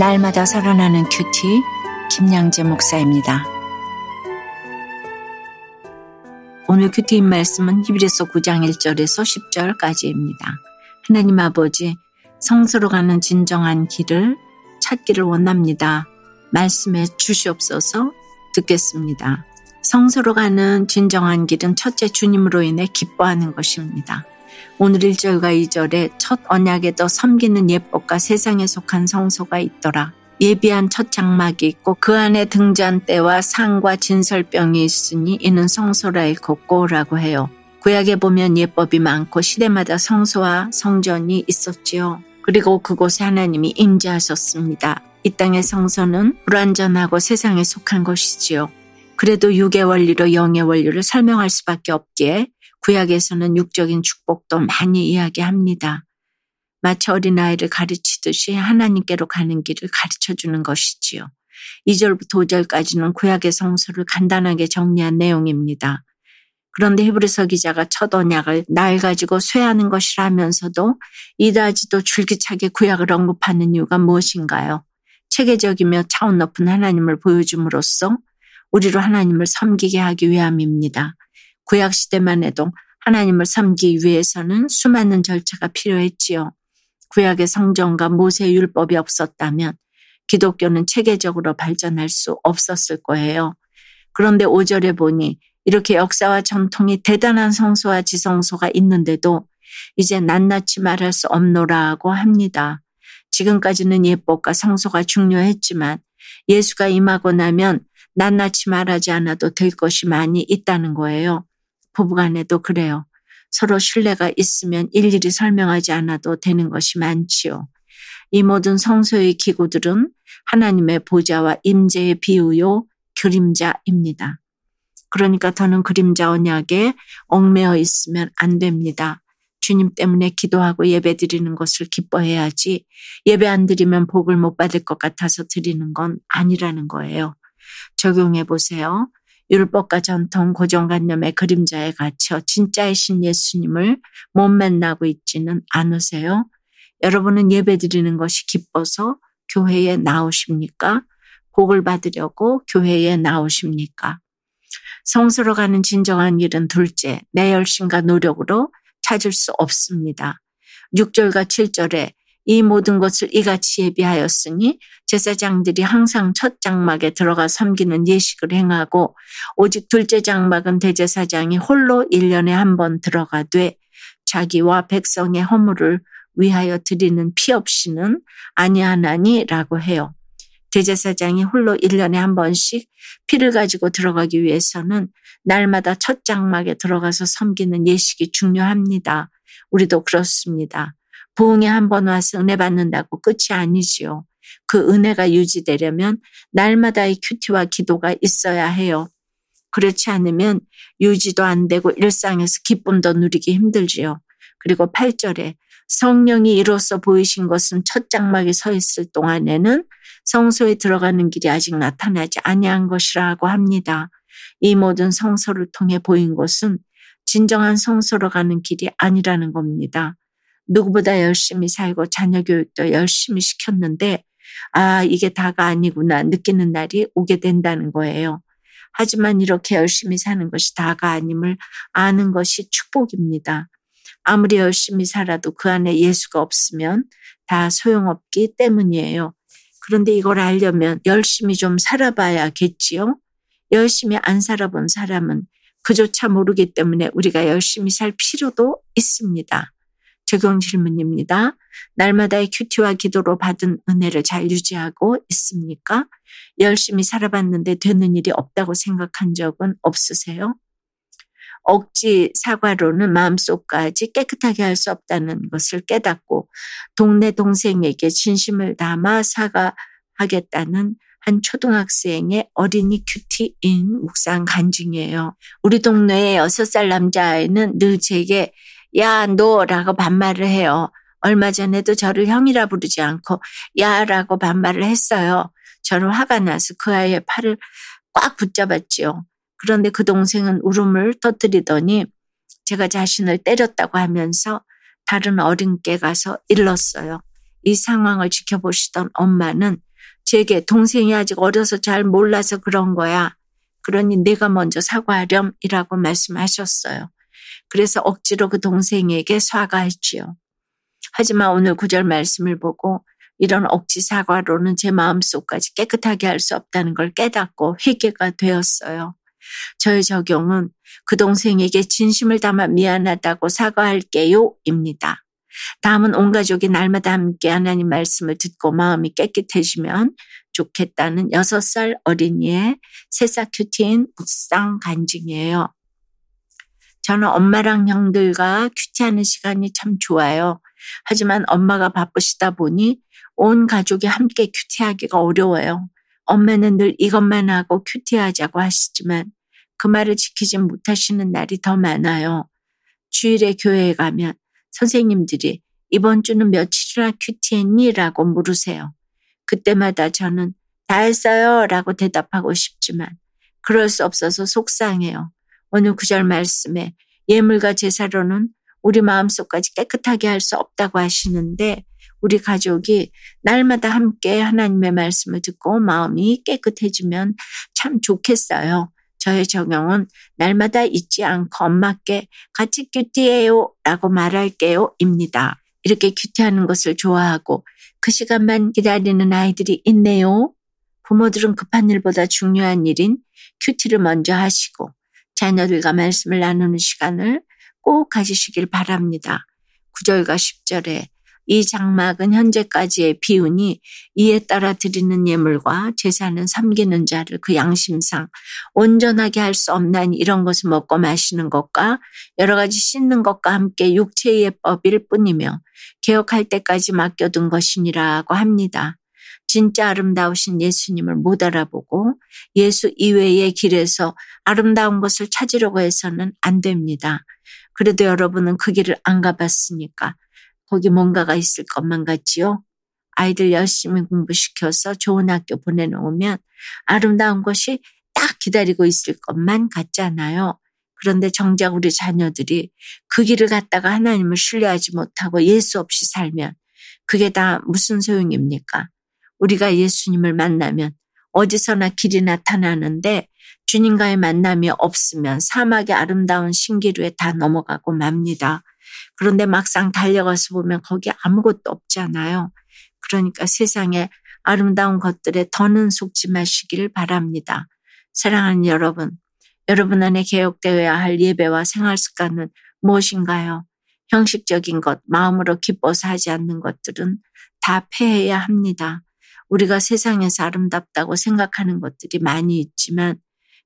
날마다 살아나는 큐티 김양재 목사입니다. 오늘 큐티인 말씀은 히브리서 9장 1절에서 10절까지입니다. 하나님 아버지 성소로 가는 진정한 길을 찾기를 원합니다. 말씀해 주시옵소서 듣겠습니다. 성소로 가는 진정한 길은 첫째 주님으로 인해 기뻐하는 것입니다. 오늘 1절과 2절에 첫 언약에도 섬기는 예법과 세상에 속한 성소가 있더라. 예비한 첫 장막이 있고 그 안에 등잔대와 상과 진설병이 있으니 이는 성소라 일컫고라고 해요. 구약에 보면 예법이 많고 시대마다 성소와 성전이 있었지요. 그리고 그곳에 하나님이 임재하셨습니다. 이 땅의 성소는 불완전하고 세상에 속한 것이지요. 그래도 육의 원리로 영의 원리를 설명할 수밖에 없기에 구약에서는 육적인 축복도 많이 이야기합니다. 마치 어린아이를 가르치듯이 하나님께로 가는 길을 가르쳐 주는 것이지요. 2절부터 5절까지는 구약의 성서를 간단하게 정리한 내용입니다. 그런데 히브리서 기자가 첫 언약을 날 가지고 쇠하는 것이라면서도 이다지도 줄기차게 구약을 언급하는 이유가 무엇인가요? 체계적이며 차원 높은 하나님을 보여줌으로써 우리로 하나님을 섬기게 하기 위함입니다. 구약 시대만 해도 하나님을 섬기기 위해서는 수많은 절차가 필요했지요. 구약의 성전과 모세 율법이 없었다면 기독교는 체계적으로 발전할 수 없었을 거예요. 그런데 5절에 보니 이렇게 역사와 전통이 대단한 성소와 지성소가 있는데도 이제 낱낱이 말할 수 없노라고 합니다. 지금까지는 예법과 성소가 중요했지만 예수가 임하고 나면 낱낱이 말하지 않아도 될 것이 많이 있다는 거예요. 부부간에도 그래요. 서로 신뢰가 있으면 일일이 설명하지 않아도 되는 것이 많지요. 이 모든 성소의 기구들은 하나님의 보좌와 임재의 비유요 그림자입니다. 그러니까 더는 그림자 언약에 얽매여 있으면 안 됩니다. 주님 때문에 기도하고 예배 드리는 것을 기뻐해야지 예배 안 드리면 복을 못 받을 것 같아서 드리는 건 아니라는 거예요. 적용해 보세요. 율법과 전통, 고정관념의 그림자에 갇혀 진짜의 신 예수님을 못 만나고 있지는 않으세요? 여러분은 예배 드리는 것이 기뻐서 교회에 나오십니까? 복을 받으려고 교회에 나오십니까? 성스러 가는 진정한 길은 둘째, 내 열심과 노력으로 찾을 수 없습니다. 6절과 7절에 이 모든 것을 이같이 예비하였으니 제사장들이 항상 첫 장막에 들어가 섬기는 예식을 행하고 오직 둘째 장막은 대제사장이 홀로 1년에 한 번 들어가되 자기와 백성의 허물을 위하여 드리는 피 없이는 아니하나니라고 해요. 대제사장이 홀로 1년에 한 번씩 피를 가지고 들어가기 위해서는 날마다 첫 장막에 들어가서 섬기는 예식이 중요합니다. 우리도 그렇습니다. 부흥에 한 번 와서 은혜 받는다고 끝이 아니지요. 그 은혜가 유지되려면 날마다의 큐티와 기도가 있어야 해요. 그렇지 않으면 유지도 안 되고 일상에서 기쁨도 누리기 힘들지요. 그리고 8절에 성령이 이로써 보이신 것은 첫 장막에 서 있을 동안에는 성소에 들어가는 길이 아직 나타나지 아니한 것이라고 합니다. 이 모든 성소를 통해 보인 것은 진정한 성소로 가는 길이 아니라는 겁니다. 누구보다 열심히 살고 자녀 교육도 열심히 시켰는데 아, 이게 다가 아니구나 느끼는 날이 오게 된다는 거예요. 하지만 이렇게 열심히 사는 것이 다가 아님을 아는 것이 축복입니다. 아무리 열심히 살아도 그 안에 예수가 없으면 다 소용없기 때문이에요. 그런데 이걸 알려면 열심히 좀 살아봐야겠지요. 열심히 안 살아본 사람은 그조차 모르기 때문에 우리가 열심히 살 필요도 있습니다. 적용 질문입니다. 날마다의 큐티와 기도로 받은 은혜를 잘 유지하고 있습니까? 열심히 살아봤는데 되는 일이 없다고 생각한 적은 없으세요? 억지 사과로는 마음속까지 깨끗하게 할 수 없다는 것을 깨닫고 동네 동생에게 진심을 담아 사과하겠다는 한 초등학생의 어린이 큐티인 묵상 간증이에요. 우리 동네의 여섯 살 남자아이는 늘 제게 야, 너 라고 반말을 해요. 얼마 전에도 저를 형이라 부르지 않고 야 라고 반말을 했어요. 저는 화가 나서 그 아이의 팔을 꽉 붙잡았지요. 그런데 그 동생은 울음을 터뜨리더니 제가 자신을 때렸다고 하면서 다른 어린께 가서 일렀어요. 이 상황을 지켜보시던 엄마는 제게 동생이 아직 어려서 잘 몰라서 그런 거야. 그러니 내가 먼저 사과하렴이라고 말씀하셨어요. 그래서 억지로 그 동생에게 사과했지요. 하지만 오늘 구절 말씀을 보고 이런 억지 사과로는 제 마음속까지 깨끗하게 할 수 없다는 걸 깨닫고 회개가 되었어요. 저의 적용은 그 동생에게 진심을 담아 미안하다고 사과할게요 입니다. 다음은 온 가족이 날마다 함께 하나님 말씀을 듣고 마음이 깨끗해지면 좋겠다는 6살 어린이의 새싹 큐티인 묵상 간증이에요. 저는 엄마랑 형들과 큐티하는 시간이 참 좋아요. 하지만 엄마가 바쁘시다 보니 온 가족이 함께 큐티하기가 어려워요. 엄마는 늘 이것만 하고 큐티하자고 하시지만 그 말을 지키지 못하시는 날이 더 많아요. 주일에 교회에 가면 선생님들이 이번 주는 며칠이나 큐티했니? 라고 물으세요. 그때마다 저는 다 했어요 라고 대답하고 싶지만 그럴 수 없어서 속상해요. 오늘 구절 말씀에 예물과 제사로는 우리 마음속까지 깨끗하게 할 수 없다고 하시는데 우리 가족이 날마다 함께 하나님의 말씀을 듣고 마음이 깨끗해지면 참 좋겠어요. 저의 적용은 날마다 잊지 않고 엄마께 같이 큐티해요 라고 말할게요 입니다. 이렇게 큐티하는 것을 좋아하고 그 시간만 기다리는 아이들이 있네요. 부모들은 급한 일보다 중요한 일인 큐티를 먼저 하시고 자녀들과 말씀을 나누는 시간을 꼭 가지시길 바랍니다. 9절과 10절에 이 장막은 현재까지의 비운이 이에 따라 드리는 예물과 제사는 섬기는 자를 그 양심상 온전하게 할 수 없나니 이런 것을 먹고 마시는 것과 여러 가지 씻는 것과 함께 육체의 법일 뿐이며 개혁할 때까지 맡겨둔 것이니라고 합니다. 진짜 아름다우신 예수님을 못 알아보고 예수 이외의 길에서 아름다운 것을 찾으려고 해서는 안 됩니다. 그래도 여러분은 그 길을 안 가봤으니까 거기 뭔가가 있을 것만 같지요. 아이들 열심히 공부시켜서 좋은 학교 보내놓으면 아름다운 것이 딱 기다리고 있을 것만 같잖아요. 그런데 정작 우리 자녀들이 그 길을 갔다가 하나님을 신뢰하지 못하고 예수 없이 살면 그게 다 무슨 소용입니까? 우리가 예수님을 만나면 어디서나 길이 나타나는데 주님과의 만남이 없으면 사막의 아름다운 신기루에 다 넘어가고 맙니다. 그런데 막상 달려가서 보면 거기 아무것도 없잖아요. 그러니까 세상에 아름다운 것들에 더는 속지 마시길 바랍니다. 사랑하는 여러분, 여러분 안에 개혁되어야 할 예배와 생활 습관은 무엇인가요? 형식적인 것, 마음으로 기뻐서 하지 않는 것들은 다 폐해야 합니다. 우리가 세상에서 아름답다고 생각하는 것들이 많이 있지만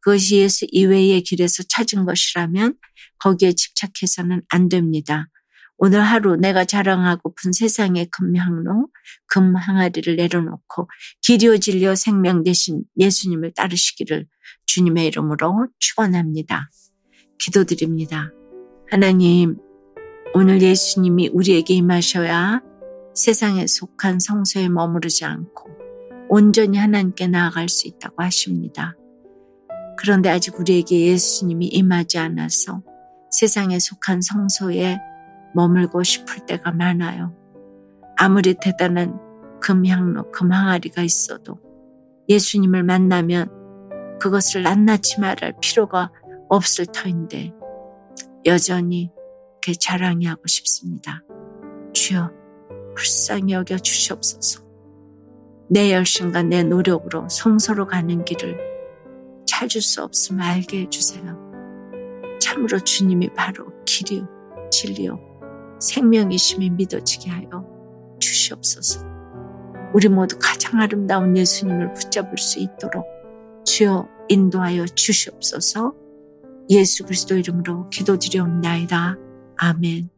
그것이 예수 이외의 길에서 찾은 것이라면 거기에 집착해서는 안 됩니다. 오늘 하루 내가 자랑하고픈 세상의 금향로, 금항아리를 내려놓고 길이어 진리어 생명 대신 예수님을 따르시기를 주님의 이름으로 축원합니다. 기도드립니다. 하나님, 오늘 예수님이 우리에게 임하셔야 세상에 속한 성소에 머무르지 않고 온전히 하나님께 나아갈 수 있다고 하십니다. 그런데 아직 우리에게 예수님이 임하지 않아서 세상에 속한 성소에 머물고 싶을 때가 많아요. 아무리 대단한 금향로, 금항아리가 있어도 예수님을 만나면 그것을 낱낱이 말할 필요가 없을 터인데 여전히 그 자랑이 하고 싶습니다. 주여 불쌍히 여겨 주시옵소서. 내 열심과 내 노력으로 성소로 가는 길을 찾을 수 없음을 알게 해주세요. 참으로 주님이 바로 길이요, 진리요, 생명이심이 믿어지게 하여 주시옵소서. 우리 모두 가장 아름다운 예수님을 붙잡을 수 있도록 주여 인도하여 주시옵소서. 예수 그리스도 이름으로 기도드려옵나이다. 아멘.